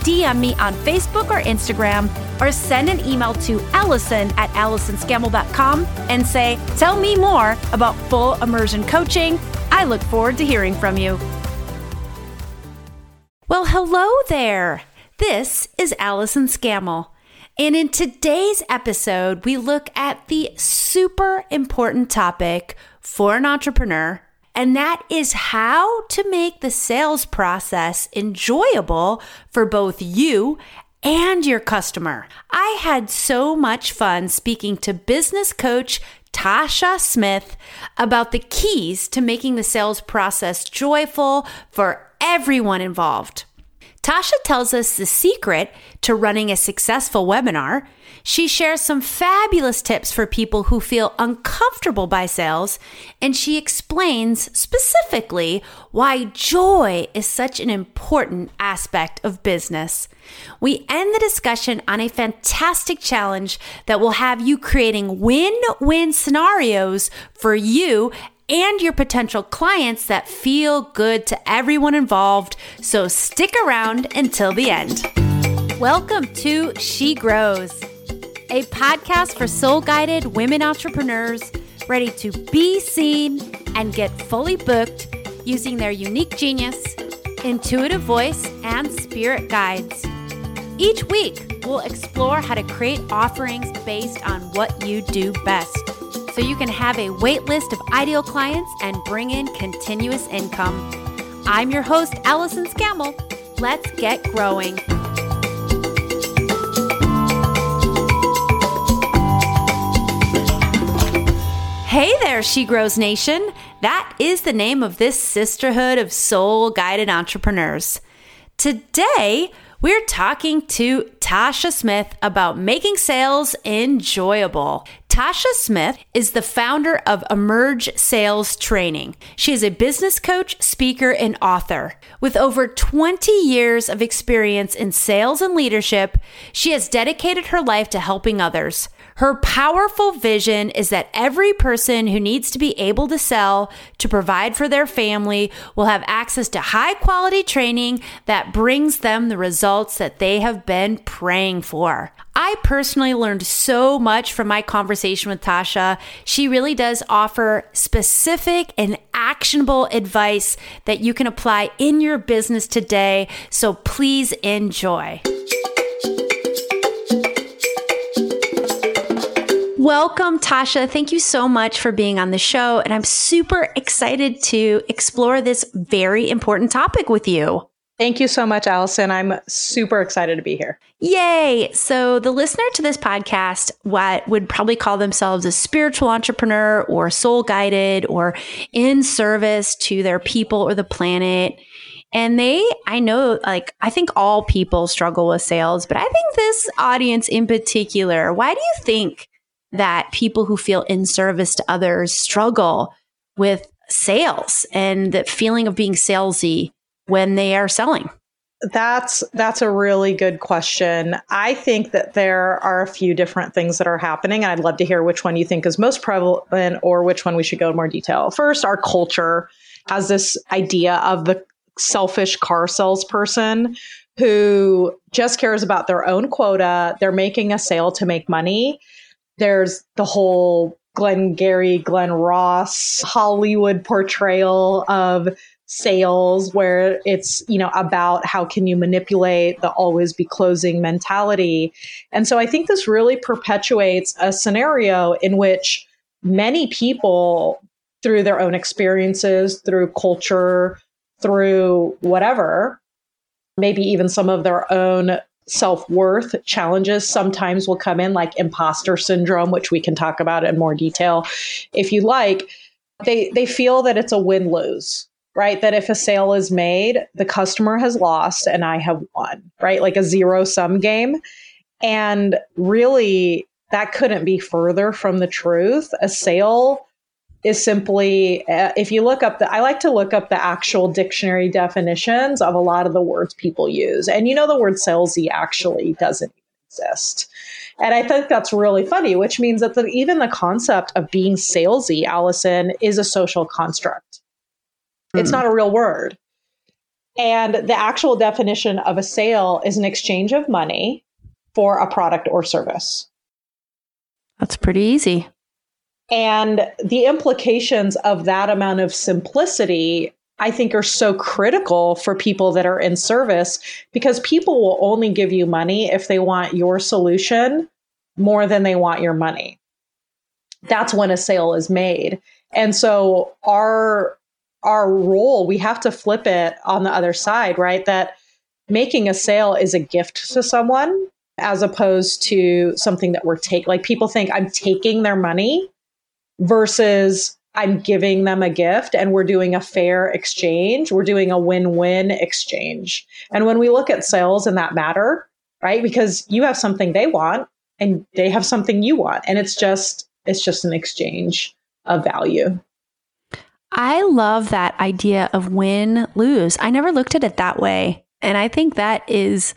DM me on Facebook or Instagram or send an email to Allison at AllisonScammell.com and say, Tell me more about full immersion coaching. I look forward to hearing from you. Well, hello there. This is Allison Scammell. And in today's episode, we look at the super important topic for an entrepreneur and that is how to make the sales process enjoyable for both you and your customer. I had so much fun speaking to business coach Tasha Smith about the keys to making the sales process joyful for everyone involved. Tasha tells us the secret to running a successful webinar. She shares some fabulous tips for people who feel uncomfortable by sales, and she explains specifically why joy is such an important aspect of business. We end the discussion on a fantastic challenge that will have you creating win win scenarios for you and your potential clients that feel good to everyone involved. So stick around until the end. Welcome to She Grows, a podcast for soul guided women entrepreneurs ready to be seen and get fully booked using their unique genius, intuitive voice, and spirit guides. Each week, we'll explore how to create offerings based on what you do best so you can have a wait list of ideal clients and bring in continuous income. I'm your host, Allison Scammell. Let's get growing. Hey there, She Grows Nation. That is the name of this sisterhood of soul guided entrepreneurs. Today, we're talking to Tasha Smith about making sales enjoyable. Tasha Smith is the founder of Emerge Sales Training. She is a business coach, speaker, and author. With over 20 years of experience in sales and leadership, she has dedicated her life to helping others. Her powerful vision is that every person who needs to be able to sell to provide for their family will have access to high quality training that brings them the results that they have been praying for. I personally learned so much from my conversation with Tasha. She really does offer specific and actionable advice that you can apply in your business today. So please enjoy. Welcome, Tasha. Thank you so much for being on the show. And I'm super excited to explore this very important topic with you. Thank you so much, Allison. I'm super excited to be here. Yay. So, the listener to this podcast, what would probably call themselves a spiritual entrepreneur or soul guided or in service to their people or the planet. And they, I know, like, I think all people struggle with sales, but I think this audience in particular, why do you think that people who feel in service to others struggle with sales and the feeling of being salesy when they are selling? That's that's a really good question. I think that there are a few different things that are happening. I'd love to hear which one you think is most prevalent or which one we should go in more detail. First, our culture has this idea of the selfish car salesperson who just cares about their own quota. They're making a sale to make money there's the whole Glengarry Glen Ross Hollywood portrayal of sales where it's you know about how can you manipulate the always be closing mentality. And so i think this really perpetuates a scenario in which many people through their own experiences through culture through whatever maybe even some of their own self worth challenges sometimes will come in, like imposter syndrome, which we can talk about in more detail if you like. They, they feel that it's a win lose, right? That if a sale is made, the customer has lost and I have won, right? Like a zero sum game. And really, that couldn't be further from the truth. A sale is simply, uh, if you look up the, I like to look up the actual dictionary definitions of a lot of the words people use. And you know, the word salesy actually doesn't exist. And I think that's really funny, which means that the, even the concept of being salesy, Allison, is a social construct. Mm. It's hmm. not a real word. And the actual definition of a sale is an exchange of money for a product or service. That's pretty easy. And the implications of that amount of simplicity, I think, are so critical for people that are in service because people will only give you money if they want your solution more than they want your money. That's when a sale is made. And so our our role, we have to flip it on the other side, right? That making a sale is a gift to someone as opposed to something that we're taking. Like people think I'm taking their money versus I'm giving them a gift and we're doing a fair exchange. We're doing a win win exchange. And when we look at sales in that matter, right? Because you have something they want and they have something you want. And it's just, it's just an exchange of value. I love that idea of win lose. I never looked at it that way. And I think that is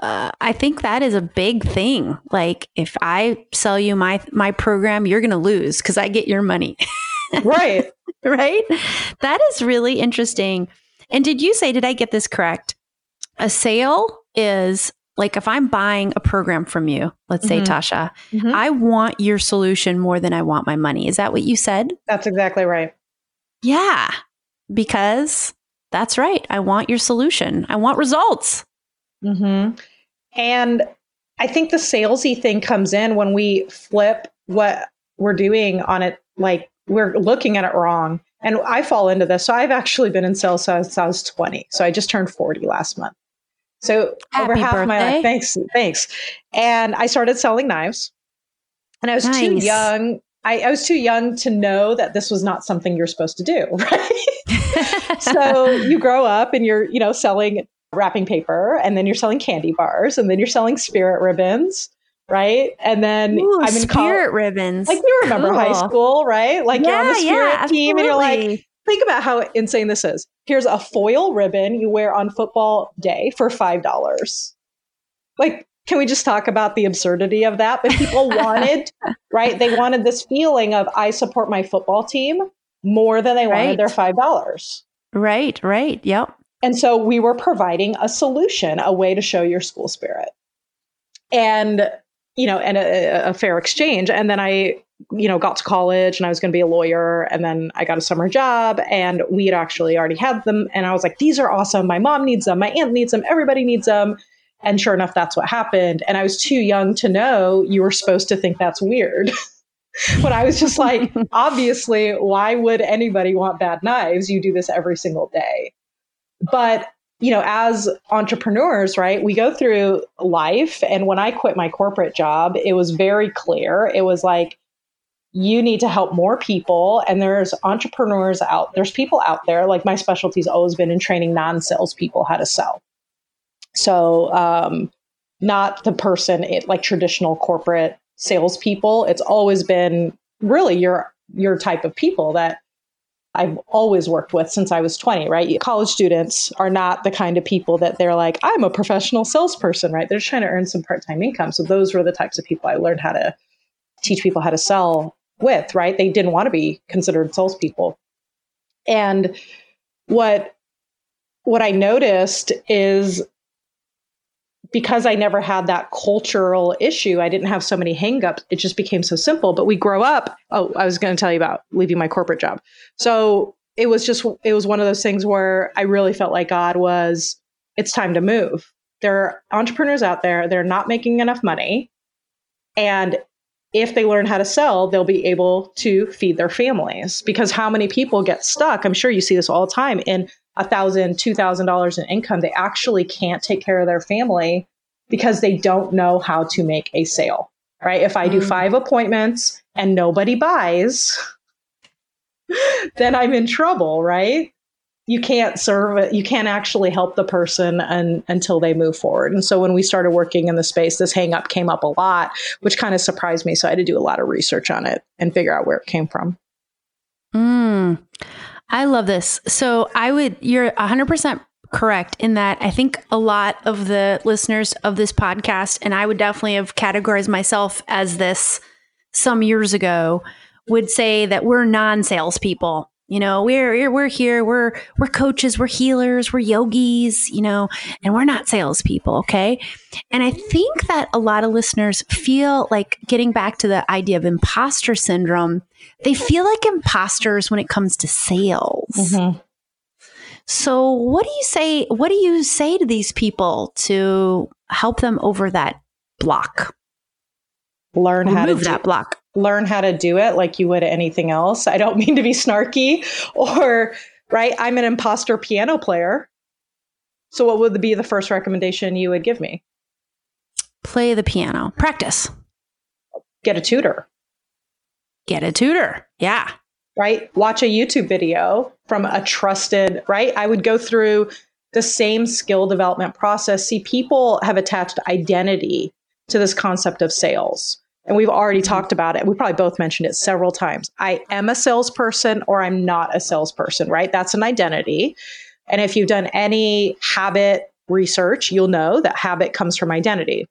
uh, I think that is a big thing. Like if I sell you my my program, you're going to lose because I get your money. right. right. That is really interesting. And did you say? Did I get this correct? A sale is like if I'm buying a program from you. Let's say mm-hmm. Tasha, mm-hmm. I want your solution more than I want my money. Is that what you said? That's exactly right. Yeah, because that's right. I want your solution. I want results. Mm-hmm. And I think the salesy thing comes in when we flip what we're doing on it. Like we're looking at it wrong. And I fall into this. So I've actually been in sales since I was 20. So I just turned 40 last month. So Happy over half birthday. my life, thanks, thanks. And I started selling knives. And I was nice. too young. I, I was too young to know that this was not something you're supposed to do, right? so you grow up and you're, you know, selling wrapping paper and then you're selling candy bars and then you're selling spirit ribbons right? And then Ooh, I'm in spirit col- ribbons. Like you remember cool. high school, right? Like yeah, you're on the spirit yeah, team and you're like, think about how insane this is. Here's a foil ribbon you wear on football day for five dollars. Like, can we just talk about the absurdity of that? But people wanted, right? They wanted this feeling of I support my football team more than they right. wanted their five dollars. Right, right. Yep. And so we were providing a solution, a way to show your school spirit. And, you know, and a, a fair exchange. And then I, you know, got to college and I was going to be a lawyer. And then I got a summer job and we had actually already had them. And I was like, these are awesome. My mom needs them. My aunt needs them. Everybody needs them. And sure enough, that's what happened. And I was too young to know you were supposed to think that's weird. but I was just like, obviously, why would anybody want bad knives? You do this every single day. But you know, as entrepreneurs, right, we go through life. And when I quit my corporate job, it was very clear. It was like, you need to help more people. And there's entrepreneurs out, there's people out there. Like my specialty's always been in training non salespeople how to sell. So, um, not the person, it, like traditional corporate salespeople. It's always been really your your type of people that I've always worked with since I was 20, right? College students are not the kind of people that they're like, I'm a professional salesperson, right? They're trying to earn some part time income. So those were the types of people I learned how to teach people how to sell with, right? They didn't want to be considered salespeople. And what what I noticed is because I never had that cultural issue, I didn't have so many hangups. It just became so simple. But we grow up. Oh, I was going to tell you about leaving my corporate job. So it was just, it was one of those things where I really felt like God was, it's time to move. There are entrepreneurs out there, they're not making enough money. And if they learn how to sell, they'll be able to feed their families. Because how many people get stuck? I'm sure you see this all the time in a thousand, two thousand dollars in income, they actually can't take care of their family because they don't know how to make a sale. Right? If I do mm. five appointments and nobody buys, then I'm in trouble, right? you can't serve it you can't actually help the person un, until they move forward and so when we started working in the space this hang up came up a lot which kind of surprised me so i had to do a lot of research on it and figure out where it came from mm, i love this so i would you're 100% correct in that I think a lot of the listeners of this podcast, and I would definitely have categorized myself as this some years ago, would say that we're non salespeople. You know, we're we're here, we're we're coaches, we're healers, we're yogis, you know, and we're not salespeople, okay? And I think that a lot of listeners feel like getting back to the idea of imposter syndrome, they feel like imposters when it comes to sales. Mm-hmm. So, what do you say? What do you say to these people to help them over that block? Learn how to move do, that block. Learn how to do it like you would anything else. I don't mean to be snarky or right. I'm an imposter piano player. So, what would be the first recommendation you would give me? Play the piano. Practice. Get a tutor. Get a tutor. Yeah right? Watch a YouTube video from a trusted, right? I would go through the same skill development process. See, people have attached identity to this concept of sales. And we've already talked about it. We probably both mentioned it several times. I am a salesperson or I'm not a salesperson, right? That's an identity. And if you've done any habit research, you'll know that habit comes from identity.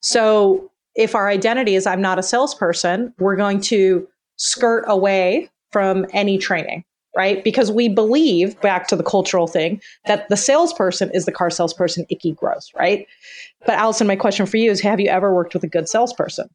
So if our identity is I'm not a salesperson, we're going to skirt away from any training, right? Because we believe, back to the cultural thing, that the salesperson is the car salesperson, icky, gross, right? But Allison, my question for you is Have you ever worked with a good salesperson?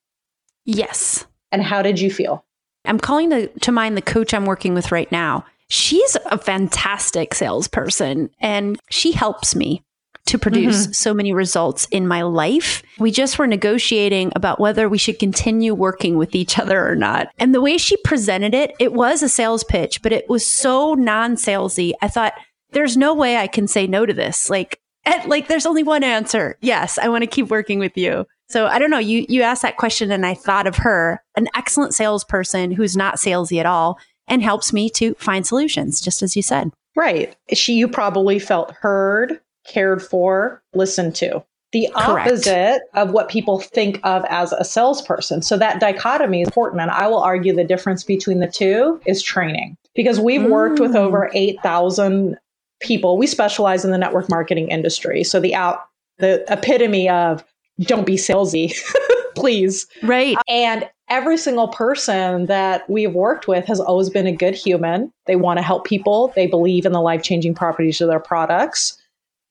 Yes. And how did you feel? I'm calling the, to mind the coach I'm working with right now. She's a fantastic salesperson and she helps me to produce mm-hmm. so many results in my life. We just were negotiating about whether we should continue working with each other or not. And the way she presented it, it was a sales pitch, but it was so non salesy. I thought, there's no way I can say no to this. Like, and, like there's only one answer. Yes, I want to keep working with you. So I don't know. You you asked that question, and I thought of her, an excellent salesperson who's not salesy at all, and helps me to find solutions, just as you said. Right. She you probably felt heard, cared for, listened to. The Correct. opposite of what people think of as a salesperson. So that dichotomy is important. And I will argue the difference between the two is training because we've mm. worked with over mm. 8,000 people. We specialize in the network marketing industry. So the out, the epitome of don't be salesy, please. Right. And every single person that we've worked with has always been a good human. They want to help people. They believe in the life changing properties of their products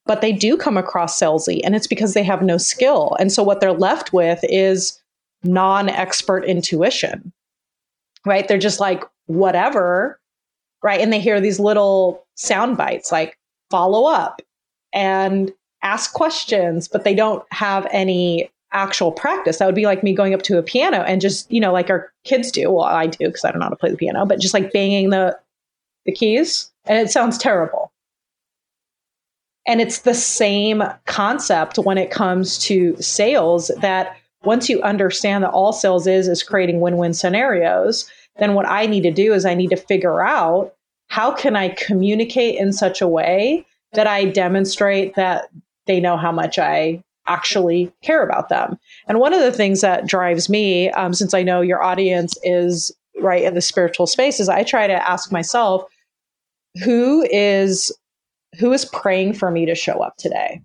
but they do come across salesy and it's because they have no skill. And so what they're left with is non expert intuition, right? They're just like, whatever, right? And they hear these little sound bites like follow up and ask questions, but they don't have any actual practice. That would be like me going up to a piano and just, you know, like our kids do. Well, I do because I don't know how to play the piano, but just like banging the the keys. And it sounds terrible. And it's the same concept when it comes to sales that once you understand that all sales is is creating win-win scenarios, then what I need to do is I need to figure out how can I communicate in such a way that I demonstrate that they know how much I actually care about them. And one of the things that drives me, um, since I know your audience is right in the spiritual space, is I try to ask myself, who is who is praying for me to show up today?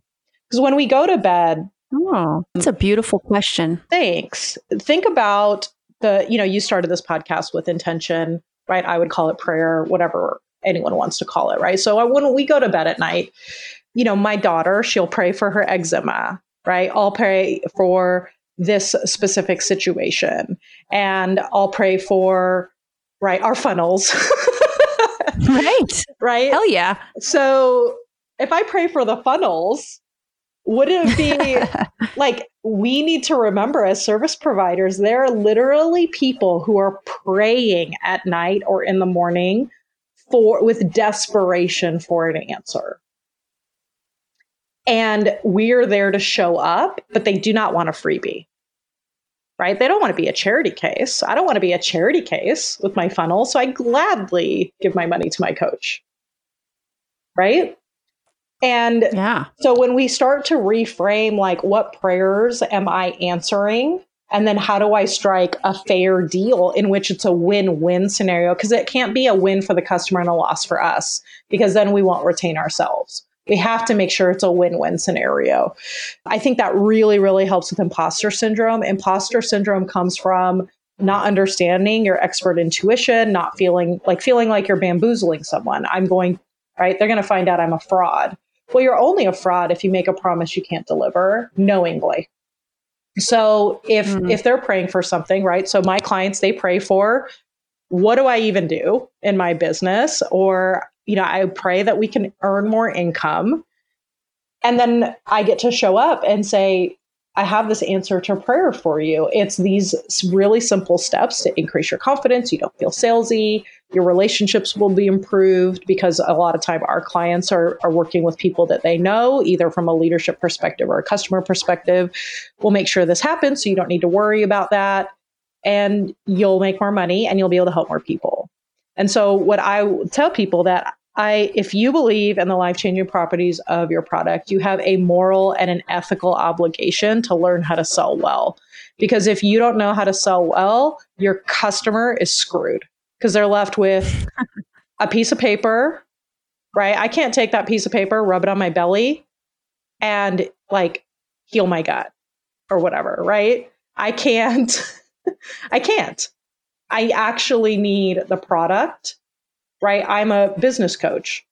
Because when we go to bed, oh, that's a beautiful question. Thanks. Think about the, you know, you started this podcast with intention, right? I would call it prayer, whatever anyone wants to call it, right? So when we go to bed at night, you know, my daughter, she'll pray for her eczema, right? I'll pray for this specific situation and I'll pray for, right, our funnels. right. Right. Hell yeah. So if I pray for the funnels, would it be like we need to remember as service providers, there are literally people who are praying at night or in the morning for with desperation for an answer. And we're there to show up, but they do not want a freebie right? They don't want to be a charity case. I don't want to be a charity case with my funnel. So I gladly give my money to my coach. right? And yeah. so when we start to reframe, like, what prayers am I answering? And then how do I strike a fair deal in which it's a win win scenario? Because it can't be a win for the customer and a loss for us, because then we won't retain ourselves. We have to make sure it's a win win scenario. I think that really, really helps with imposter syndrome. Imposter syndrome comes from not understanding your expert intuition, not feeling like feeling like you're bamboozling someone. I'm going, right? They're going to find out I'm a fraud. Well, you're only a fraud if you make a promise you can't deliver knowingly. So if mm-hmm. if they're praying for something, right? So my clients they pray for what do I even do in my business or you know, I pray that we can earn more income. And then I get to show up and say, I have this answer to prayer for you. It's these really simple steps to increase your confidence. You don't feel salesy. Your relationships will be improved because a lot of time our clients are, are working with people that they know, either from a leadership perspective or a customer perspective. We'll make sure this happens so you don't need to worry about that. And you'll make more money and you'll be able to help more people. And so what I tell people that I, if you believe in the life changing properties of your product, you have a moral and an ethical obligation to learn how to sell well. Because if you don't know how to sell well, your customer is screwed because they're left with a piece of paper, right? I can't take that piece of paper, rub it on my belly, and like heal my gut or whatever, right? I can't, I can't. I actually need the product right? I'm a business coach.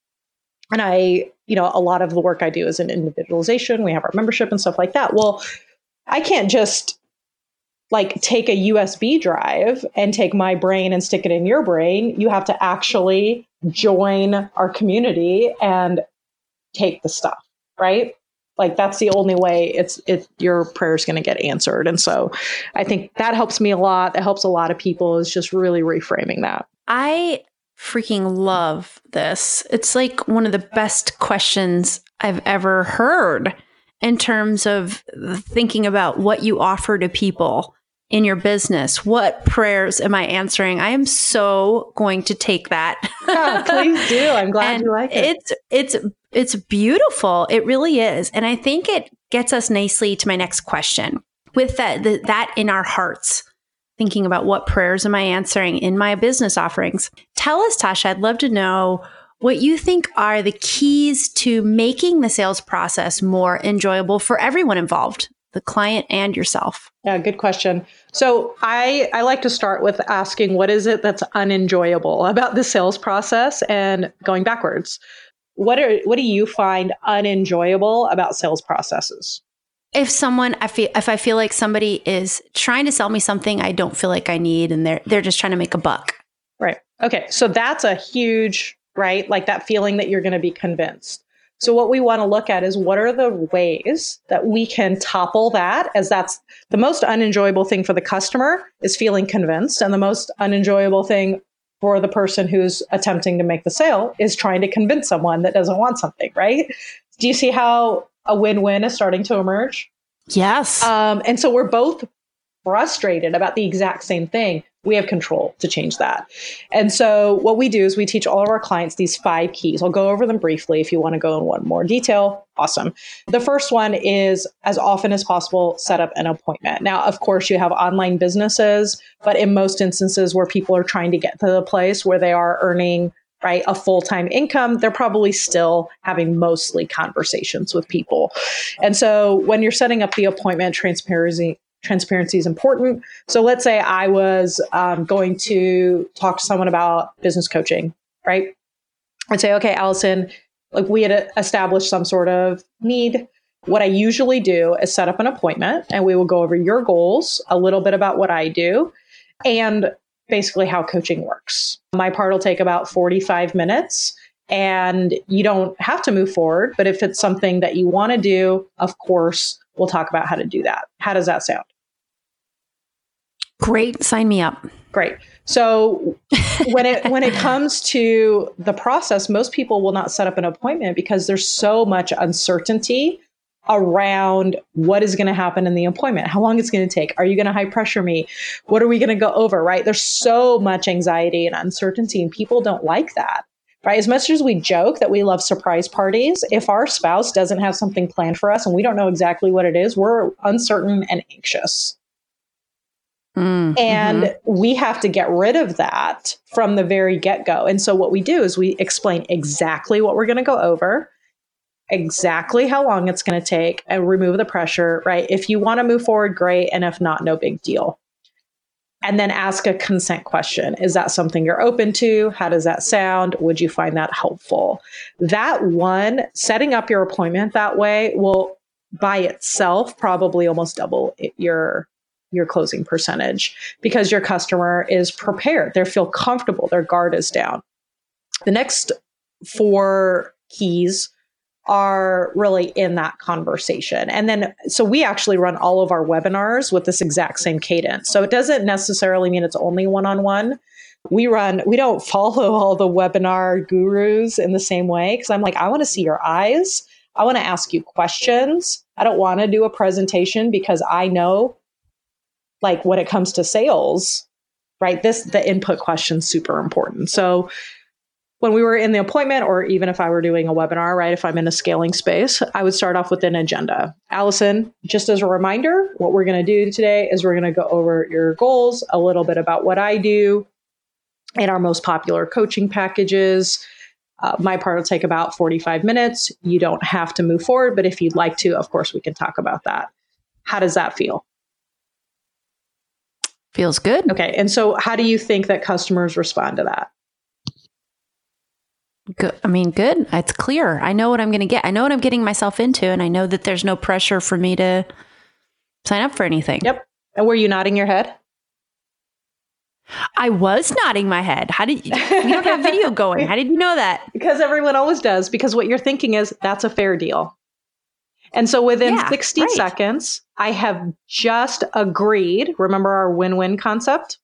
And I, you know, a lot of the work I do is in individualization. We have our membership and stuff like that. Well, I can't just like take a USB drive and take my brain and stick it in your brain. You have to actually join our community and take the stuff, right? Like that's the only way it's it your prayer is going to get answered. And so I think that helps me a lot. That helps a lot of people is just really reframing that. I freaking love this. It's like one of the best questions I've ever heard in terms of thinking about what you offer to people in your business. What prayers am I answering? I am so going to take that. yeah, please do. I'm glad you like it. It's it's it's beautiful. It really is. And I think it gets us nicely to my next question. With that the, that in our hearts, thinking about what prayers am I answering in my business offerings. Tell us, Tasha, I'd love to know what you think are the keys to making the sales process more enjoyable for everyone involved, the client and yourself. Yeah, good question. So I, I like to start with asking what is it that's unenjoyable about the sales process and going backwards. What are what do you find unenjoyable about sales processes? If someone I feel if I feel like somebody is trying to sell me something I don't feel like I need and they're they're just trying to make a buck. Right. Okay. So that's a huge, right? Like that feeling that you're going to be convinced. So what we want to look at is what are the ways that we can topple that as that's the most unenjoyable thing for the customer is feeling convinced and the most unenjoyable thing for the person who's attempting to make the sale is trying to convince someone that doesn't want something, right? Do you see how a win-win is starting to emerge. Yes. Um, and so we're both frustrated about the exact same thing. We have control to change that. And so what we do is we teach all of our clients these five keys. I'll go over them briefly if you want to go in one more detail. Awesome. The first one is as often as possible, set up an appointment. Now, of course, you have online businesses, but in most instances where people are trying to get to the place where they are earning right, a full time income, they're probably still having mostly conversations with people. And so when you're setting up the appointment, transparency transparency is important. So let's say I was um, going to talk to someone about business coaching, right? I'd say, okay, Allison, like we had established some sort of need. What I usually do is set up an appointment and we will go over your goals, a little bit about what I do, and basically how coaching works. My part will take about 45 minutes and you don't have to move forward. But if it's something that you want to do, of course, we'll talk about how to do that. How does that sound? Great. Sign me up. Great. So when it when it comes to the process, most people will not set up an appointment because there's so much uncertainty around what is going to happen in the appointment, how long it's going to take. Are you going to high pressure me? What are we going to go over? Right? There's so much anxiety and uncertainty, and people don't like that. right? As much as we joke that we love surprise parties, if our spouse doesn't have something planned for us and we don't know exactly what it is, we're uncertain and anxious. Mm, and mm-hmm. we have to get rid of that from the very get go. And so, what we do is we explain exactly what we're going to go over, exactly how long it's going to take, and remove the pressure, right? If you want to move forward, great. And if not, no big deal and then ask a consent question. Is that something you're open to? How does that sound? Would you find that helpful? That one, setting up your appointment that way will by itself probably almost double your your closing percentage because your customer is prepared. They feel comfortable, their guard is down. The next four keys are really in that conversation. And then, so we actually run all of our webinars with this exact same cadence. So it doesn't necessarily mean it's only one on one. We run, we don't follow all the webinar gurus in the same way because I'm like, I want to see your eyes. I want to ask you questions. I don't want to do a presentation because I know, like, when it comes to sales, right? This, the input question super important. So, when we were in the appointment, or even if I were doing a webinar, right, if I'm in a scaling space, I would start off with an agenda. Allison, just as a reminder, what we're going to do today is we're going to go over your goals, a little bit about what I do and our most popular coaching packages. Uh, my part will take about 45 minutes. You don't have to move forward, but if you'd like to, of course, we can talk about that. How does that feel? Feels good. Okay. And so, how do you think that customers respond to that? Good. I mean, good. It's clear. I know what I'm going to get. I know what I'm getting myself into, and I know that there's no pressure for me to sign up for anything. Yep. And were you nodding your head? I was nodding my head. How did you, we don't have video going? How did you know that? Because everyone always does. Because what you're thinking is that's a fair deal. And so within yeah, 60 right. seconds, I have just agreed. Remember our win win concept?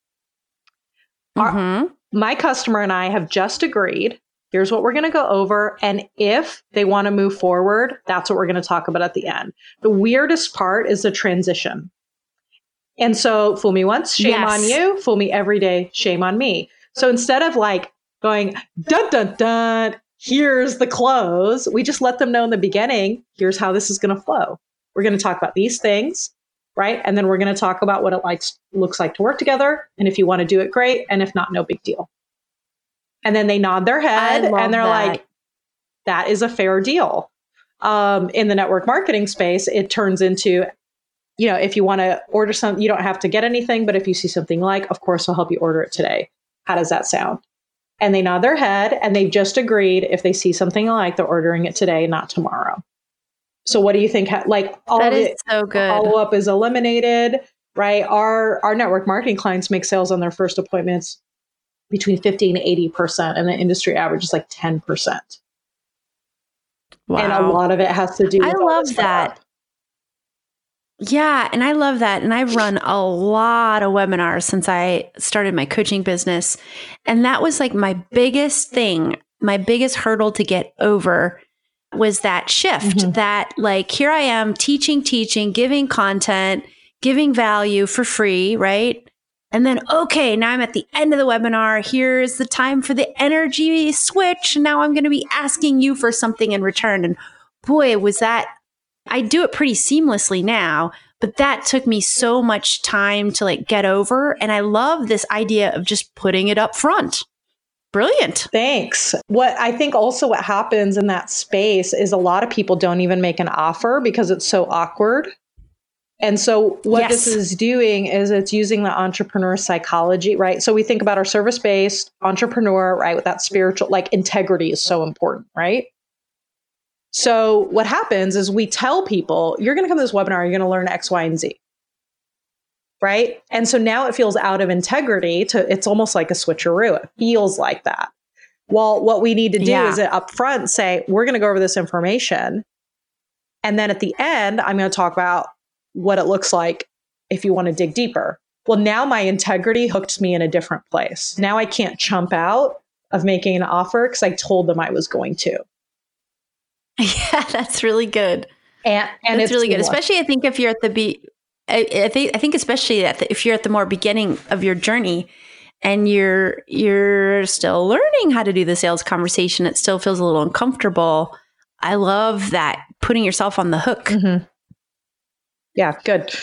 Mm-hmm. Our, my customer and I have just agreed Here's what we're going to go over. And if they want to move forward, that's what we're going to talk about at the end. The weirdest part is the transition. And so, fool me once, shame yes. on you. Fool me every day, shame on me. So instead of like going, dun, dun, dun, here's the close, we just let them know in the beginning, here's how this is going to flow. We're going to talk about these things, right? And then we're going to talk about what it likes, looks like to work together. And if you want to do it, great. And if not, no big deal and then they nod their head and they're that. like, that is a fair deal. Um, in the network marketing space, it turns into, you know, if you want to order something, you don't have to get anything, but if you see something like, of course, I'll help you order it today. How does that sound? And they nod their head and they've just agreed if they see something like, they're ordering it today, not tomorrow. So what do you think? Like all that of so good. Follow up is eliminated, right? Our our network marketing clients make sales on their first appointments between 50 and 80%, and the industry average is like 10%. Wow. And a lot of it has to do I love that. Yeah, and I love that. And I've run a lot of webinars since I started my coaching business. And that was like my biggest thing, my biggest hurdle to get over was that shift mm-hmm. that like here I am teaching, teaching, giving content, giving value for free, right? And then, okay, now I'm at the end of the webinar. Here's the time for the energy switch. Now I'm going to be asking you for something in return. And boy, was that, I do it pretty seamlessly now, but that took me so much time to like get over. And I love this idea of just putting it up front. Brilliant. Thanks. What I think also what happens in that space is a lot of people don't even make an offer because it's so awkward. And so, what yes. this is doing is it's using the entrepreneur psychology, right? So, we think about our service based entrepreneur, right? With that spiritual, like integrity is so important, right? So, what happens is we tell people, you're going to come to this webinar, you're going to learn X, Y, and Z, right? And so now it feels out of integrity to, it's almost like a switcheroo. It feels like that. Well, what we need to do yeah. is up front say, we're going to go over this information. And then at the end, I'm going to talk about what it looks like if you want to dig deeper. Well, now my integrity hooked me in a different place. Now I can't chump out of making an offer because I told them I was going to. Yeah, that's really good. And, and it's really good, especially I think if you're at the be, I, I think I think especially the, if you're at the more beginning of your journey, and you're you're still learning how to do the sales conversation it still feels a little uncomfortable i love that putting yourself on the hook Mm-hmm. Yeah, good.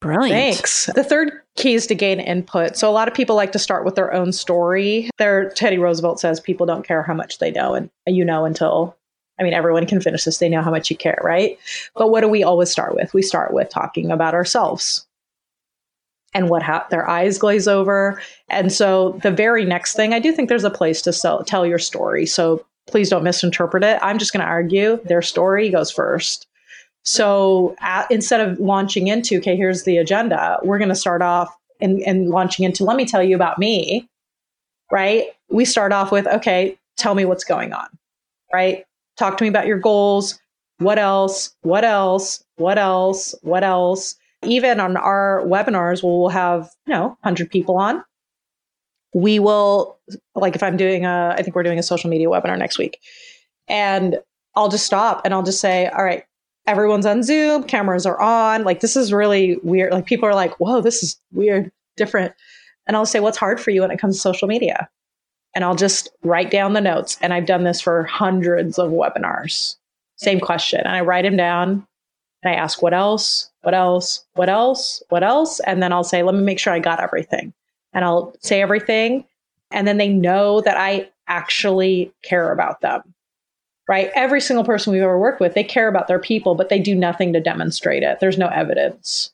brilliant Thanks. The third key is to gain input. So a lot of people like to start with their own story. There, Teddy Roosevelt says people don't care how much they know, and you know until. I mean, everyone can finish this. They know how much you care, right? But what do we always start with? We start with talking about ourselves and what ha- their eyes glaze over. And so the very next thing, I do think there's a place to sell, tell your story. So please don't misinterpret it. I'm just going to argue their story goes first. So instead of launching into, okay, here's the agenda, we're going to start off and, and launching into, let me tell you about me, right? We start off with, okay, tell me what's going on, right? Talk to me about your goals. What else? What else? What else? What else? Even on our webinars, we'll have, you know, 100 people on. We will, like if I'm doing a, I think we're doing a social media webinar next week. And I'll just stop and I'll just say, all right, everyone's on Zoom, cameras are on. Like, this is really weird. Like, people are like, whoa, this is weird, different. And I'll say, what's hard for you when it comes to social media? And I'll just write down the notes. And I've done this for hundreds of webinars. Same question. And I write them down and I ask, what else? What else? What else? What else? And then I'll say, let me make sure I got everything. And I'll say everything. And then they know that I actually care about them right? Every single person we've ever worked with, they care about their people, but they do nothing to demonstrate it. There's no evidence.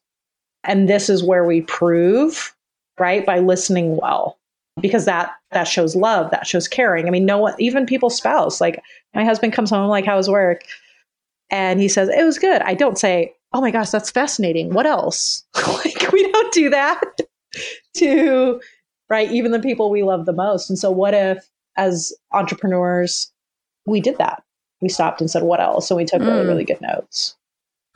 And this is where we prove, right? By listening well. Because that that shows love, that shows caring. I mean, no one, even people's spouse. Like my husband comes home, like, how was work? And he says, it was good. I don't say, oh my gosh, that's fascinating. What else? like we don't do that to right, even the people we love the most. And so what if as entrepreneurs, we did that. We stopped and said, what else? And we took really, Mm. really good notes.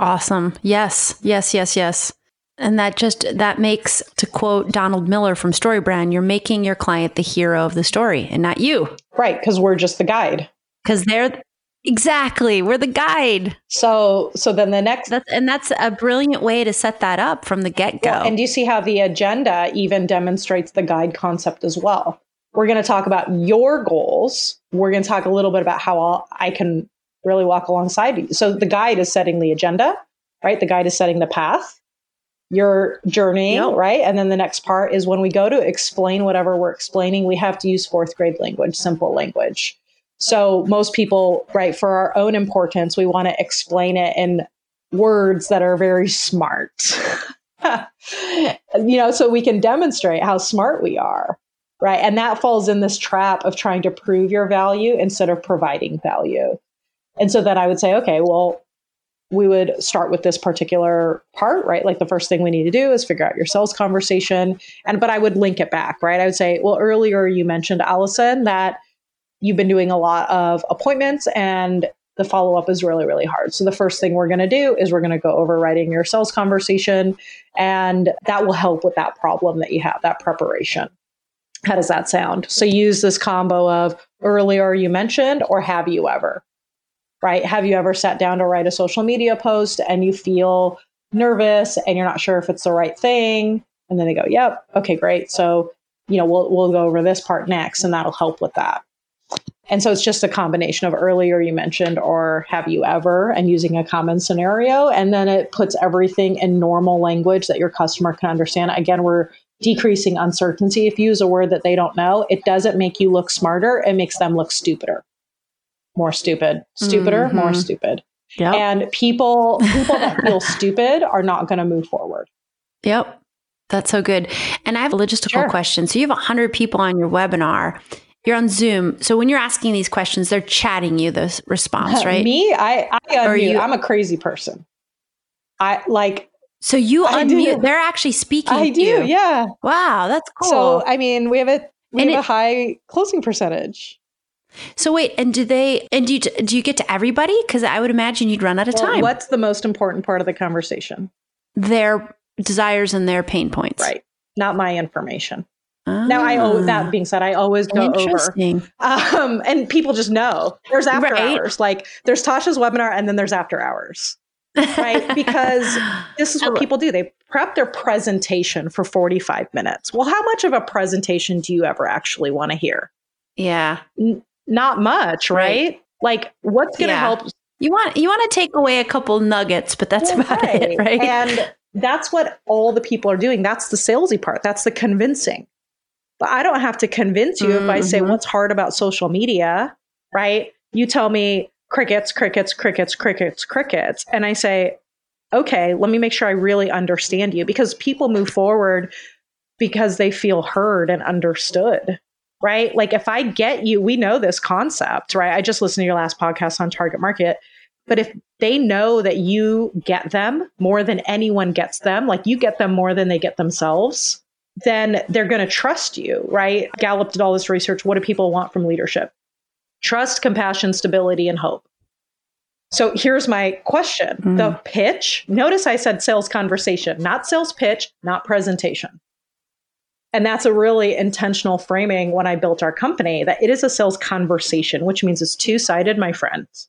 Awesome. Yes, yes, yes, yes. And that just that makes to quote Donald Miller from Storybrand, you're making your client the hero of the story and not you. Right. Because we're just the guide. Cuz they're exactly, we're the guide. So, so then the next, That's and that's a brilliant way to set that up from the get-go. well, and do you see how the agenda even demonstrates the guide concept as well? We're going to talk about your goals. We're going to talk a little bit about how I'll, I can really walk alongside you. So the guide is setting the agenda, right? The guide is setting the path, your journey, Yep. right? And then the next part is when we go to explain whatever we're explaining, we have to use fourth grade language, simple language. So most people, right, for our own importance, we want to explain it in words that are very smart. you know, so we can demonstrate how smart we are, right? And that falls in this trap of trying to prove your value instead of providing value. And so then I would say, okay, well, we would start with this particular part, right? Like the first thing we need to do is figure out your sales conversation. And but I would link it back, right? I would say, well, earlier you mentioned Allison that you've been doing a lot of appointments and the follow up is really, really hard. So the first thing we're going to do is we're going to go over writing your sales conversation, and that will help with that problem that you have, that preparation. How does that sound? So use this combo of earlier you mentioned or have you ever, right? Have you ever sat down to write a social media post and you feel nervous and you're not sure if it's the right thing? And then they go, yep, okay, great. So, you know, we'll, we'll go over this part next and that'll help with that. And so it's just a combination of earlier you mentioned or have you ever and using a common scenario. And then it puts everything in normal language that your customer can understand. Again, we're decreasing uncertainty. If you use a word that they don't know, it doesn't make you look smarter, it makes them look stupider. More stupid. Stupider, more Mhm. stupid. Yep. And people people that feel stupid are not going to move forward. Yep. That's so good. And I have a logistical Sure. question. So you have 100 people on your webinar. You're on Zoom. So when you're asking these questions, they're chatting you the response, right? Me, I, I unmute. you- I'm a crazy person. I like so you I do. unmute. They're actually speaking I do, you. yeah. Wow, that's cool. So I mean, we have a we And have it- a high closing percentage. So wait, and do they and do you do you get to everybody? Because I would imagine you'd run out of Well, time. what's the most important part of the conversation? Their desires and their pain points. Right. Not my information. Now I Ah, that being said, I always go over. interesting. Um, and people just know there's after Right. hours. Like there's Tasha's webinar and then there's after hours. Right? Because this is what people do. They prep their presentation for 45 minutes. Well, how much of a presentation do you ever actually want to hear? Yeah. Not much, right? Right. Like what's going to Yeah. help You want you want to take away a couple nuggets, but that's Well, about it, right? And that's what all the people are doing. That's the salesy part. That's the convincing. But I don't have to convince you if I say Mhm. what's hard about social media, right? You tell me crickets, crickets, crickets, crickets, crickets. And I say, okay, let me make sure I really understand you because people move forward because they feel heard and understood, right? Like if I get you, we know this concept, right? I just listened to your last podcast on target market. But if they know that you get them more than anyone gets them, like you get them more than they get themselves, then they're going to trust you, right? Gallup did all this research. What do people want from leadership? Trust, compassion, stability, and hope. So here's my question Mm. the pitch. Notice I said sales conversation, not sales pitch, not presentation. And that's a really intentional framing when I built our company that it is a sales conversation, which means it's two sided, my friends.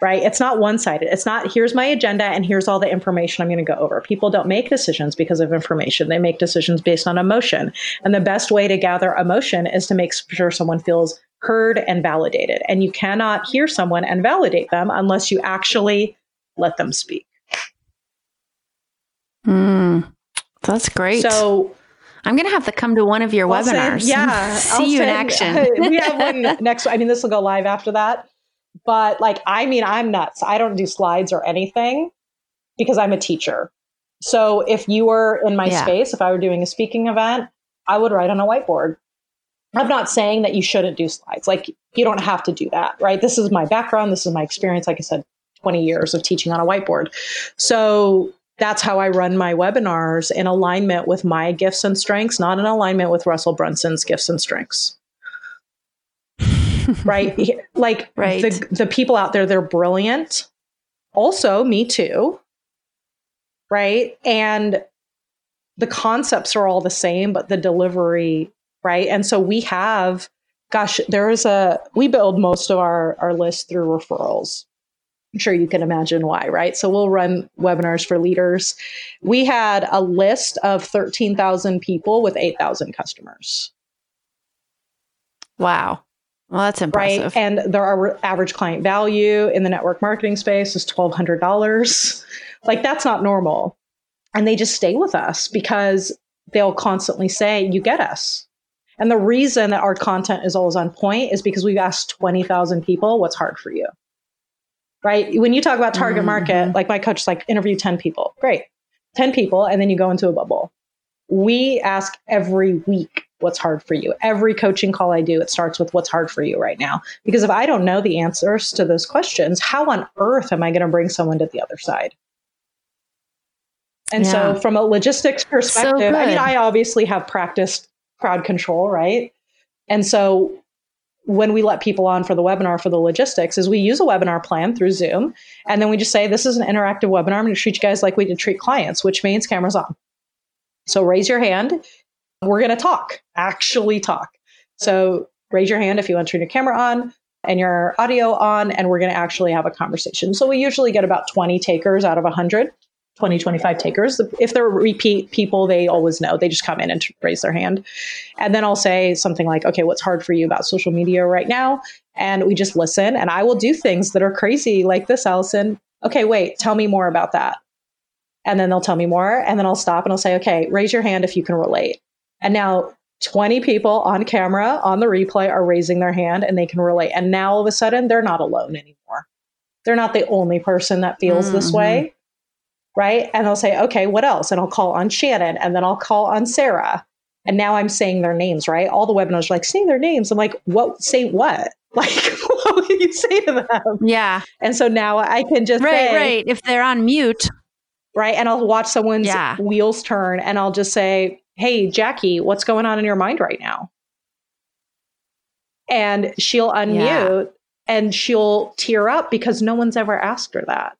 Right? It's not one sided. It's not here's my agenda and here's all the information I'm going to go over. People don't make decisions because of information, they make decisions based on emotion. And the best way to gather emotion is to make sure someone feels heard and validated. And you cannot hear someone and validate them unless you actually let them speak. Mm, that's great. So I'm going to have to come to one of your I'll webinars. yeah, see I'll you in send- action. we have one next. I mean, this will go live after that. But like, I mean, I'm nuts. I don't do slides or anything because I'm a teacher. So if you were in my Yeah. space, if I were doing a speaking event, I would write on a whiteboard. I'm not saying that you shouldn't do slides. Like, you don't have to do that, right? This is my background. This is my experience. Like I said, 20 years of teaching on a whiteboard. So that's how I run my webinars in alignment with my gifts and strengths, not in alignment with Russell Brunson's gifts and strengths. right? Like Right. the the people out there, they're brilliant. Also, me too. Right? And the concepts are all the same, but the delivery, right? And so we have, gosh, there is a we build most of our our list through referrals. I'm sure you can imagine why, right? So we'll run webinars for leaders. We had a list of 13,000 people with 8,000 customers, wow. Well, that's impressive. right? And their our average client value in the network marketing space is $1,200. Like that's not normal. And they just stay with us because they'll constantly say, You get us. And the reason that our content is always on point is because we've asked 20,000 people what's hard for you. Right? When you talk about target market, Mhm. like my coach is like, interview 10 people. Great. 10 people, and then you go into a bubble. We ask every week what's hard for you. Every coaching call I do, it starts with what's hard for you right now. Because if I don't know the answers to those questions, how on earth am I going to bring someone to the other side? And Yeah. so, from a logistics perspective, I mean, I obviously have practiced crowd control, right? And so, when we let people on for the webinar for the logistics, is we use a webinar plan through Zoom, and then we just say, "This is an interactive webinar. I'm going to treat you guys like we did treat clients," which means cameras on. So raise your hand. We're going to talk, actually talk. So raise your hand if you want to turn your camera on and your audio on, and we're going to actually have a conversation. So we usually get about 20 takers out of 100, 20, 25 takers. If they're repeat people, they always know. They just come in and raise their hand. And then I'll say something like, okay, what's hard for you about social media right now? And we just listen. And I will do things that are crazy like this, Allison. Okay, wait, tell me more about that. And then they'll tell me more. And then I'll stop and I'll say, okay, raise your hand if you can relate. And now 20 people on camera on the replay are raising their hand and they can relate. And now all of a sudden, they're not alone anymore. They're not the only person that feels this Mhm. way. Right. And I'll say, okay, what else? And I'll call on Shannon and then I'll call on Sarah. And now I'm saying their names, right? All the webinars are like, say their names. I'm like, what? Say what? Like, what would you say to them? yeah. And so now I can just Right, say, right. If they're on mute. right? And I'll watch someone's Yeah. wheels turn and I'll just say, Hey, Jackie, what's going on in your mind right now? And she'll unmute and she'll tear up because no one's ever asked her that.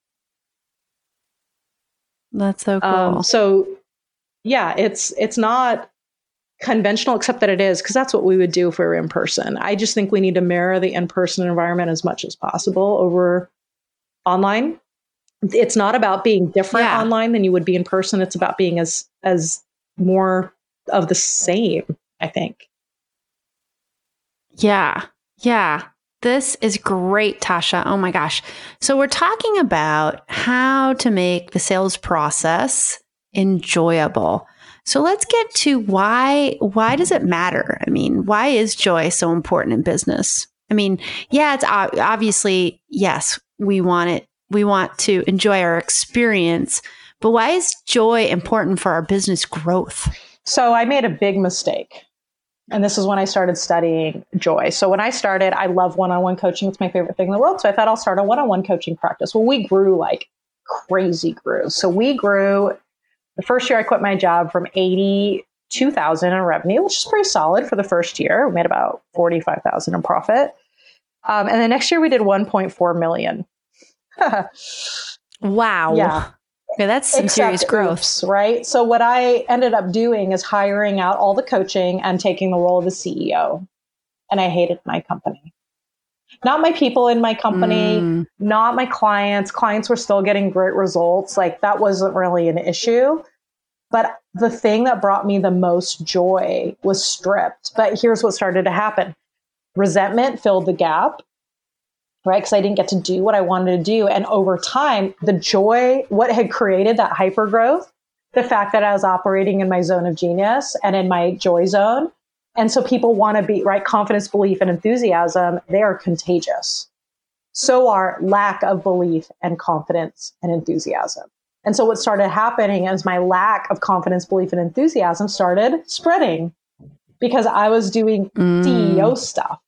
That's so cool. Um, so yeah, it's it's not conventional except that it is because that's what we would do if we were in person. I just think we need to mirror the in-person environment as much as possible over online it's not about being different yeah. online than you would be in person. It's about being as as more of the same, I think. Yeah. Yeah. This is great, Tasha. Oh my gosh. So, we're talking about how to make the sales process enjoyable. So let's get to why why does it matter? I mean, why is joy so important in business? I mean, yeah, it's obviously yes, we want it we want to enjoy our experience, but why is joy important for our business growth? So I made a big mistake. And this is when I started studying joy. So when I started, I love one-on-one coaching. It's my favorite thing in the world. So I thought I'll start a one-on-one coaching practice. Well, we grew like crazy grew. So we grew the first year I quit my job from 82,000 in revenue, which is pretty solid for the first year. We made about 45,000 in profit. Um, and the next year we did 1.4 million. wow. Yeah. Yeah, that's some serious growth. Oops, right? So what I ended up doing is hiring out all the coaching and taking the role of the CEO. And I hated my company. Not my people in my company, mm. not my clients. Clients were still getting great results. Like that wasn't really an issue. But the thing that brought me the most joy was stripped. But here's what started to happen resentment filled the gap, right? Because I didn't get to do what I wanted to do. And over time, the joy, what had created that hyper growth, the fact that I was operating in my zone of genius and in my joy zone. And so people want to be, right? Confidence, belief, and enthusiasm, they are contagious. So are lack of belief and confidence and enthusiasm. And so what started happening is my lack of confidence, belief, and enthusiasm started spreading because I was doing mm. CEO stuff,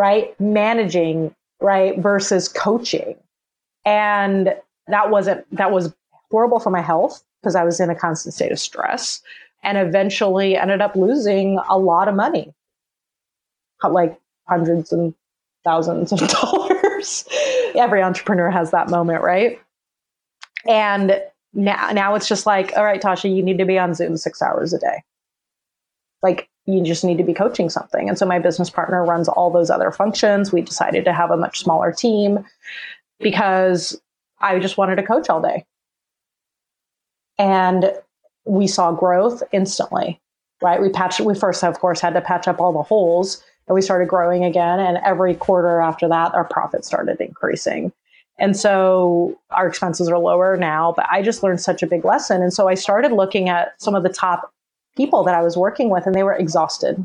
right? Managing, right? Versus coaching. And that wasn't, that was horrible for my health because I was in a constant state of stress and eventually ended up losing a lot of money, like hundreds and thousands of dollars. Every entrepreneur has that moment, right? And now, now it's just like, all right, Tasha, you need to be on Zoom six hours a day. Like, you just need to be coaching something. And so my business partner runs all those other functions. We decided to have a much smaller team because I just wanted to coach all day. And we saw growth instantly, right? We patched, we first, of course, had to patch up all the holes and we started growing again. And every quarter after that, our profit started increasing. And so our expenses are lower now, but I just learned such a big lesson. And so I started looking at some of the top people that I was working with and they were exhausted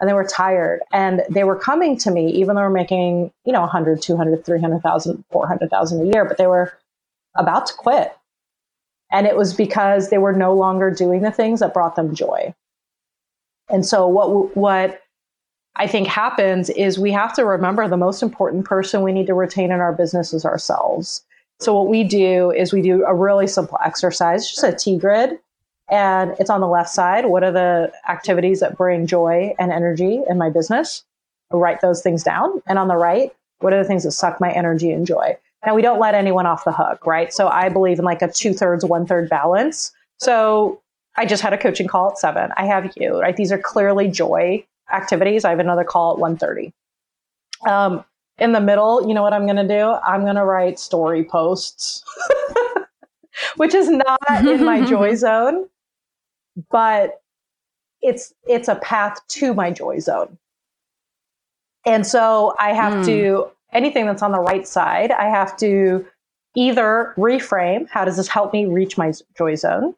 and they were tired and they were coming to me, even though were making, you know, 100, 200, 300,000, 400,000 a year, but they were about to quit. And it was because they were no longer doing the things that brought them joy. And so what, what I think happens is we have to remember the most important person we need to retain in our business is ourselves. So what we do is we do a really simple exercise, just a T grid, and it's on the left side. What are the activities that bring joy and energy in my business? I write those things down. And on the right, what are the things that suck my energy and joy? Now we don't let anyone off the hook, right? So I believe in like a two thirds, one third balance. So I just had a coaching call at seven. I have you, right? These are clearly joy activities. I have another call at 1.30. Um, in the middle, you know what I'm going to do? I'm going to write story posts, which is not in my joy zone, but it's it's a path to my joy zone. And so I have mm. to anything that's on the right side, I have to either reframe, how does this help me reach my joy zone?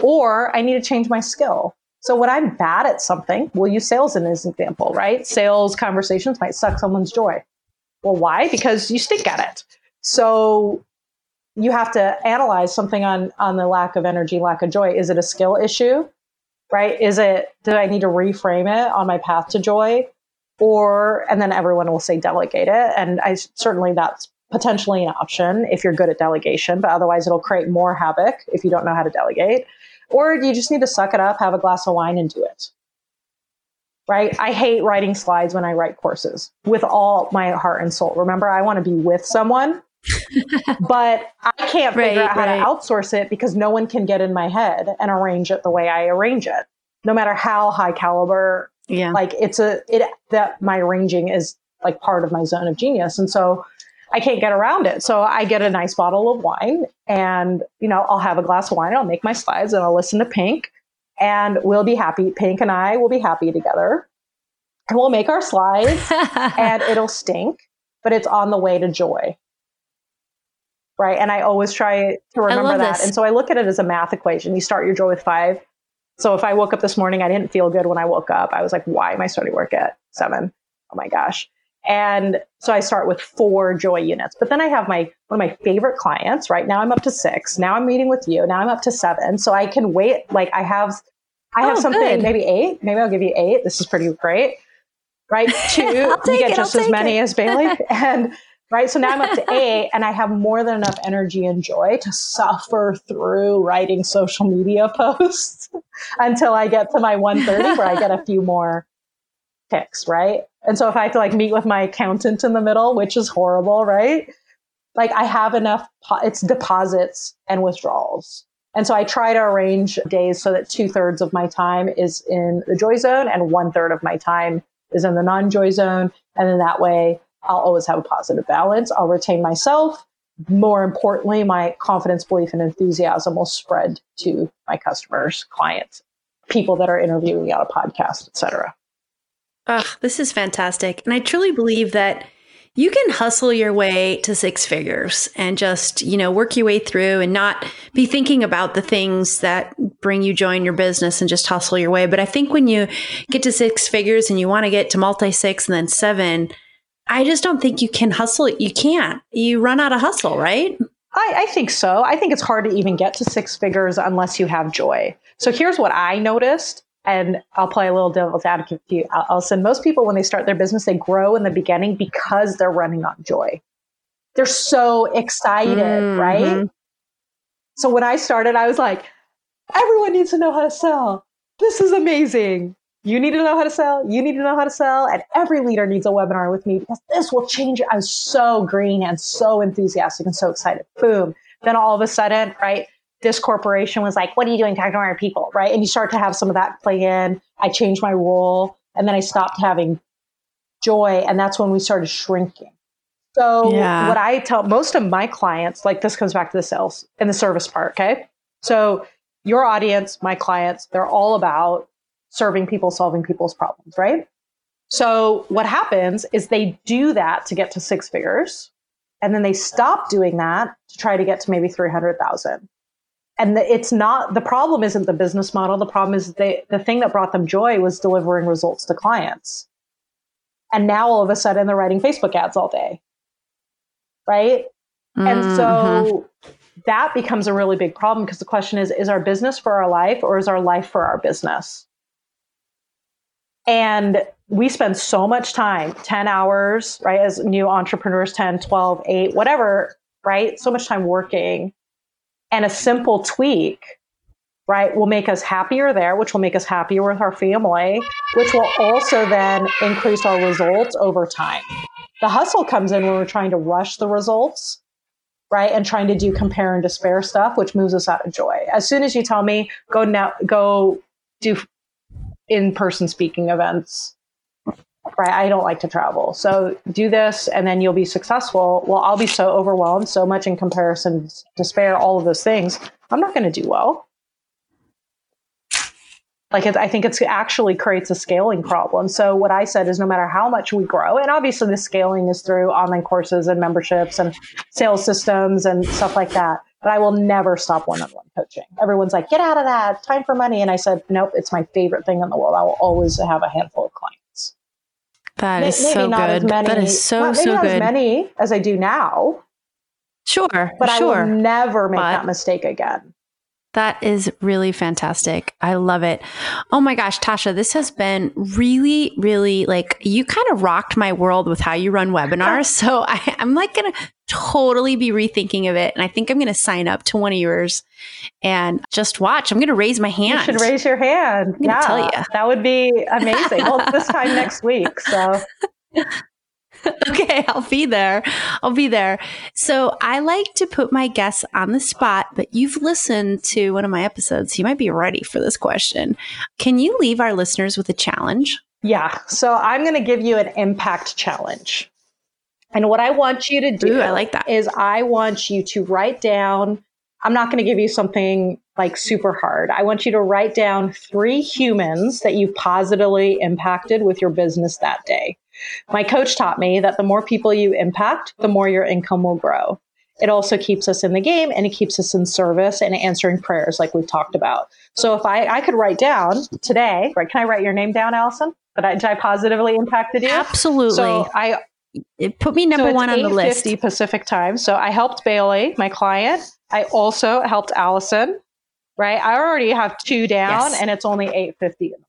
Or I need to change my skill. So when I'm bad at something, we'll use sales as an example, right? Sales conversations might suck someone's joy. Well, why? Because you stink at it. So you have to analyze something on on the lack of energy, lack of joy. Is it a skill issue? Right? Is it do I need to reframe it on my path to joy? Or and then everyone will say delegate it. And I certainly that's potentially an option if you're good at delegation, but otherwise it'll create more havoc if you don't know how to delegate or you just need to suck it up, have a glass of wine, and do it. Right? I hate writing slides when I write courses with all my heart and soul. Remember, I want to be with someone, but I can't figure right, out how right. to outsource it because no one can get in my head and arrange it the way I arrange it. No matter how high caliber, yeah, like it's a it that my arranging is like part of my zone of genius, and so I can't get around it. So I get a nice bottle of wine and, you know, I'll have a glass of wine, I'll make my slides and I'll listen to Pink and we'll be happy. Pink and I will be happy together. And we'll make our slides and it'll stink, but it's on the way to joy. Right. And I always try to remember that. This. And so I look at it as a math equation. You start your joy with five. So if I woke up this morning, I didn't feel good when I woke up. I was like, why am I starting work at seven? Oh my gosh. And so I start with four joy units. But then I have my one of my favorite clients. Right now I'm up to six. Now I'm meeting with you. Now I'm up to seven. So I can wait. Like I have I have oh, something, good. maybe eight. Maybe I'll give you eight. This is pretty great. Right? Two, you get it, just as many it. as Bailey. and right. So now I'm up to eight and I have more than enough energy and joy to suffer through writing social media posts until I get to my 130 where I get a few more picks, right? And so if I have to like meet with my accountant in the middle, which is horrible, right? Like I have enough, po- it's deposits and withdrawals. And so I try to arrange days so that two thirds of my time is in the joy zone and one third of my time is in the non joy zone. And then that way I'll always have a positive balance. I'll retain myself. More importantly, my confidence, belief, and enthusiasm will spread to my customers, clients, people that are interviewing me on a podcast, etc. Ugh, this is fantastic. And I truly believe that you can hustle your way to six figures and just, you know, work your way through and not be thinking about the things that bring you joy in your business and just hustle your way. But I think when you get to six figures and you want to get to multi six and then seven, I just don't think you can hustle. You can't. You run out of hustle, right? I, I think so. I think it's hard to even get to six figures unless you have joy. So here's what I noticed and I'll play a little devil's advocate for you, Allison. Most people, when they start their business, they grow in the beginning because they're running on joy. They're so excited, mm-hmm. right? So when I started, I was like, everyone needs to know how to sell. This is amazing. You need to know how to sell. You need to know how to sell. And every leader needs a webinar with me because this will change it. I was so green and so enthusiastic and so excited. Boom. Then all of a sudden, right? this corporation was like, what are you doing talking to our people? Right. And you start to have some of that play in. I changed my role and then I stopped having joy. And that's when we started shrinking. So yeah. what I tell most of my clients, like this comes back to the sales and the service part. Okay. So your audience, my clients, they're all about serving people, solving people's problems, right? So what happens is they do that to get to six figures and then they stop doing that to try to get to maybe 300,000 and the, it's not the problem isn't the business model the problem is they, the thing that brought them joy was delivering results to clients. And now all of a sudden they're writing facebook ads all day. Right? Mm-hmm. and so that becomes a really big problem because the question is is our business for our life or is our life for our business and we spend so much time 10 hours right as new entrepreneurs 10 12 8 whatever right so much time working and a simple tweak, right, will make us happier there, which will make us happier with our family, which will also then increase our results over time. The hustle comes in when we're trying to rush the results, right, and trying to do compare and despair stuff, which moves us out of joy. As soon as you tell me, go now, go do in person speaking events right? I don't like to travel. So do this and then you'll be successful. Well, I'll be so overwhelmed, so much in comparison, despair, all of those things. I'm not going to do well. Like I think it's actually creates a scaling problem. So what I said is no matter how much we grow, and obviously the scaling is through online courses and memberships and sales systems and stuff like that. But I will never stop one-on-one coaching. Everyone's like, get out of that, time for money. And I said, nope, it's my favorite thing in the world. I will always have a handful of clients. That is maybe so good. Many, that is so not, so good. as many as I do now. Sure, but sure. I will never make but that mistake again. That is really fantastic. I love it. Oh my gosh, Tasha, this has been really, really like you kind of rocked my world with how you run webinars. so I, I'm like going to totally be rethinking of it. And I think I'm going to sign up to one of yours and just watch. I'm going to raise my hand. You should raise your hand. yeah, tell you. That would be amazing. well, this time next week. So. okay, I'll be there. I'll be there. So I like to put my guests on the spot, but you've listened to one of my episodes. You might be ready for this question. Can you leave our listeners with a challenge? Yeah. So I'm going to give you an impact challenge. And what I want you to do Ooh, I like that. is I want you to write down, I'm not going to give you something like super hard. I want you to write down three humans that you positively impacted with your business that day. My coach taught me that the more people you impact, the more your income will grow. It also keeps us in the game and it keeps us in service and answering prayers like we've talked about. So if I, I could write down today, right? Can I write your name down, Allison? That I, did I positively impacted you? Absolutely. So I it put me number so one on the list. 8:50 Pacific time. So I helped Bailey, my client. I also helped Allison. Right. I already have two down, Yes. and it's only eight fifty in the.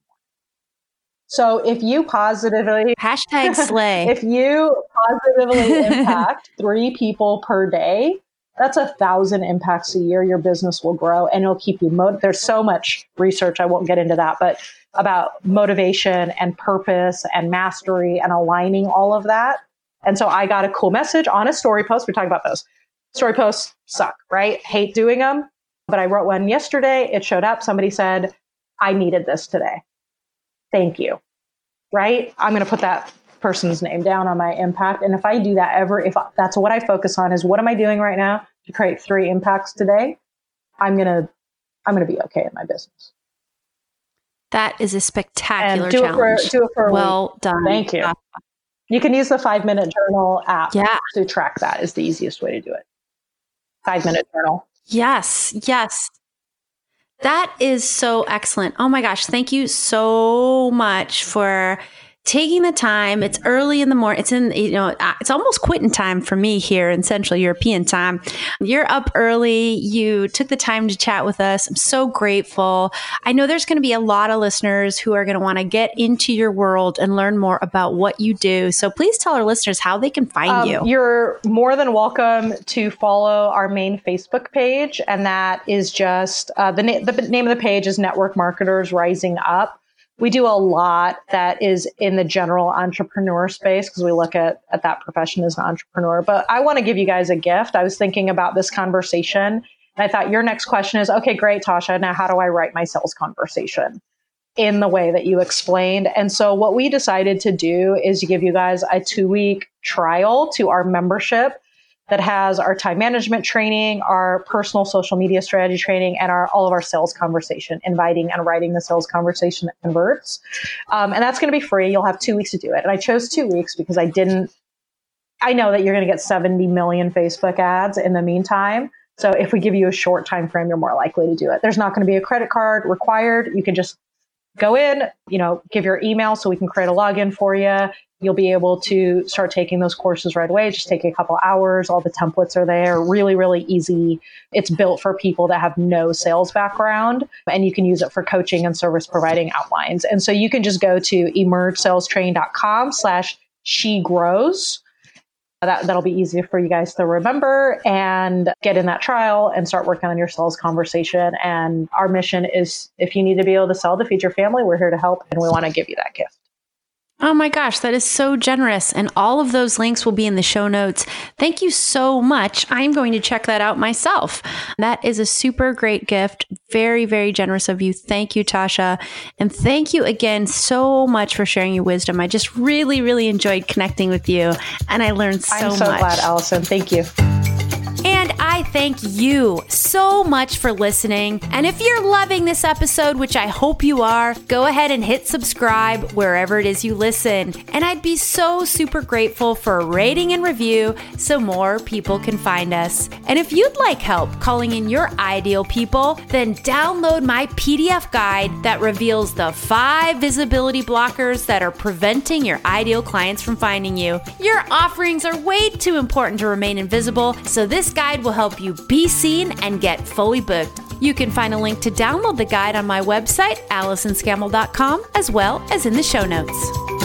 So if you positively Hashtag slay. if you positively impact three people per day, that's a thousand impacts a year. Your business will grow and it'll keep you mo- There's so much research. I won't get into that, but about motivation and purpose and mastery and aligning all of that. And so I got a cool message on a story post. We're talking about those. Story posts suck, right? Hate doing them. But I wrote one yesterday. It showed up. Somebody said, I needed this today. Thank you. Right? I'm going to put that person's name down on my impact. And if I do that ever, if I, that's what I focus on is what am I doing right now to create three impacts today? I'm going to, I'm going to be okay in my business. that is a spectacular And do it for, challenge. do it for a week. well done. Thank you. You can use the five minute journal app Yeah. to track that is the easiest way to do it. Five minute journal. Yes. Yes. That is so excellent. Oh my gosh. Thank you so much for taking the time. It's early in the morning. It's in, you know, uh, it's almost quitting time for me here in Central European time. You're up early. You took the time to chat with us. I'm so grateful. I know there's going to be a lot of listeners who are going to want to get into your world and learn more about what you do. So please tell our listeners how they can find Um, you. You're more than welcome to follow our main Facebook page, and that is just uh, the, na- the name of the page is Network Marketers Rising Up. We do a lot that is in the general entrepreneur space because we look at, at that profession as an entrepreneur. But I want to give you guys a gift. I was thinking about this conversation, and I thought your next question is okay, great, Tasha. Now, how do I write my sales conversation? in the way that you explained. And so what we decided to do is give you guys a two week trial to our membership that has our time management training, our personal social media strategy training, and our all of our sales conversation, inviting and writing the sales conversation that converts. Um, and that's going to be free. You'll have two weeks to do it. And I chose two weeks because I didn't. I know that you're going to get 70 million Facebook ads in the meantime. So if we give you a short time frame, you're more likely to do it. There's not going to be a credit card required. You can just go in, you know, give your email so we can create a login for you. You'll be able to start taking those courses right away. Just take a couple hours. All the templates are there. Really, really easy. It's built for people that have no sales background and you can use it for coaching and service providing outlines. And so you can just go to emergesalestraining.com slash she grows. That, that'll be easier for you guys to remember and get in that trial and start working on your sales conversation. And our mission is if you need to be able to sell to feed your family, we're here to help and we want to give you that gift. Oh my gosh, that is so generous. And all of those links will be in the show notes. Thank you so much. I'm going to check that out myself. That is a super great gift. Very, very generous of you. Thank you, Tasha. And thank you again so much for sharing your wisdom. I just really, really enjoyed connecting with you and I learned so, much. I'm so much. glad, Allison. Thank you. I thank you so much for listening. And if you're loving this episode, which I hope you are, go ahead and hit subscribe wherever it is you listen. And I'd be so super grateful for a rating and review so more people can find us. And if you'd like help calling in your ideal people, then download my PDF guide that reveals the five visibility blockers that are preventing your ideal clients from finding you. Your offerings are way too important to remain invisible, so this guide will help you be seen and get fully booked. You can find a link to download the guide on my website, AllisonScammell.com, as well as in the show notes.